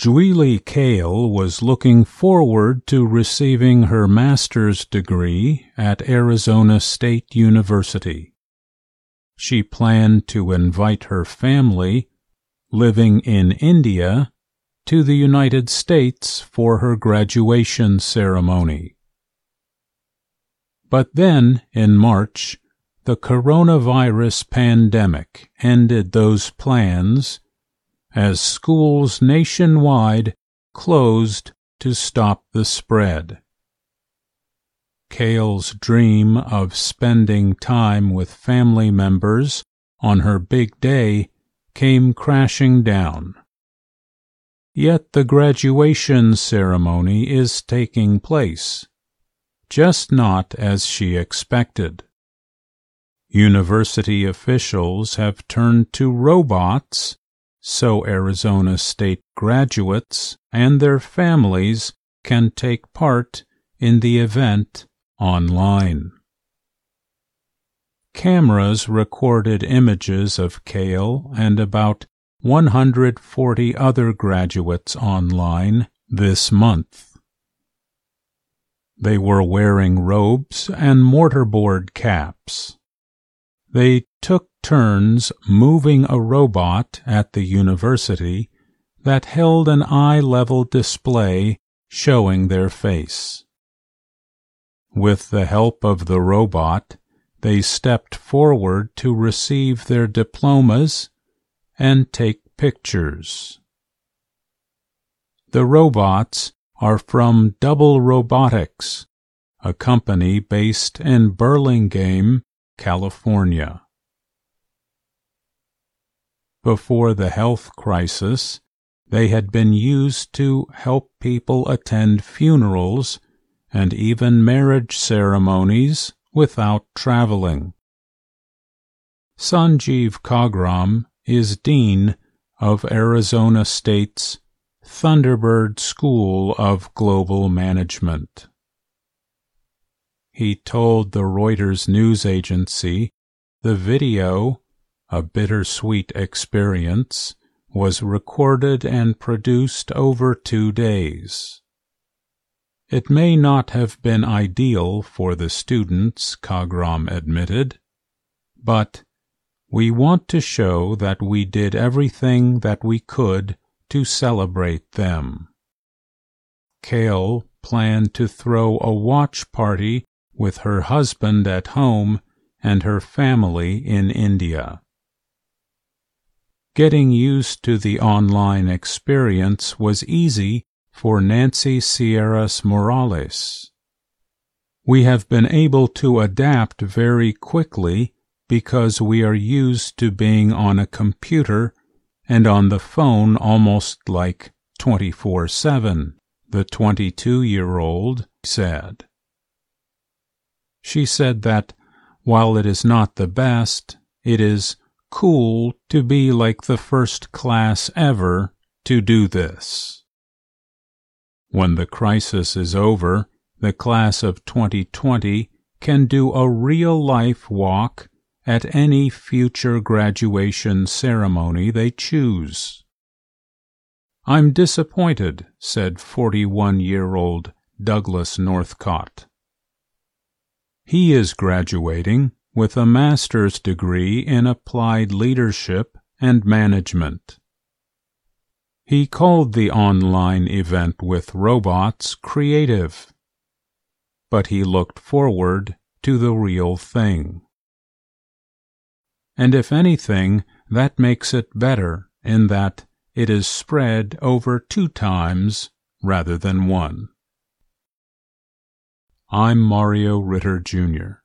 Julie Kale was looking forward to receiving her master's degree at Arizona State University. She planned to invite her family, living in India, to the United States for her graduation ceremony. But then, in March, the coronavirus pandemic ended those plans as schools nationwide closed to stop the spread. Kale's dream of spending time with family members on her big day came crashing down. Yet the graduation ceremony is taking place, just not as she expected. University officials have turned to robots so Arizona State graduates and their families can take part in the event online. Cameras recorded images of Kale and about 140 other graduates online this month. They were wearing robes and mortarboard caps. They took turns moving a robot at the university that held an eye-level display showing their face. With the help of the robot, they stepped forward to receive their diplomas and take pictures. The robots are from Double Robotics, a company based in Burlingame, California. Before the health crisis, they had been used to help people attend funerals and even marriage ceremonies without traveling. Sanjeev Khagram is Dean of Arizona State's Thunderbird School of Global Management. He told the Reuters news agency the video a Bittersweet Experience, was recorded and produced over two days. It may not have been ideal for the students, Khagram admitted, but we want to show that we did everything that we could to celebrate them. Kale planned to throw a watch party with her husband at home and her family in India. Getting used to the online experience was easy for Nancy Sierras Morales. We have been able to adapt very quickly because we are used to being on a computer and on the phone almost like 24 7, the 22 year old said. She said that while it is not the best, it is cool to be like the first class ever to do this. When the crisis is over, the class of 2020 can do a real-life walk at any future graduation ceremony they choose. I'm disappointed, said 41-year-old Douglas Northcott. He is graduating with a master's degree in applied leadership and management. He called the online event with robots creative, but he looked forward to the real thing. And if anything, that makes it better in that it is spread over two times rather than one. I'm Mario Ritter, Jr.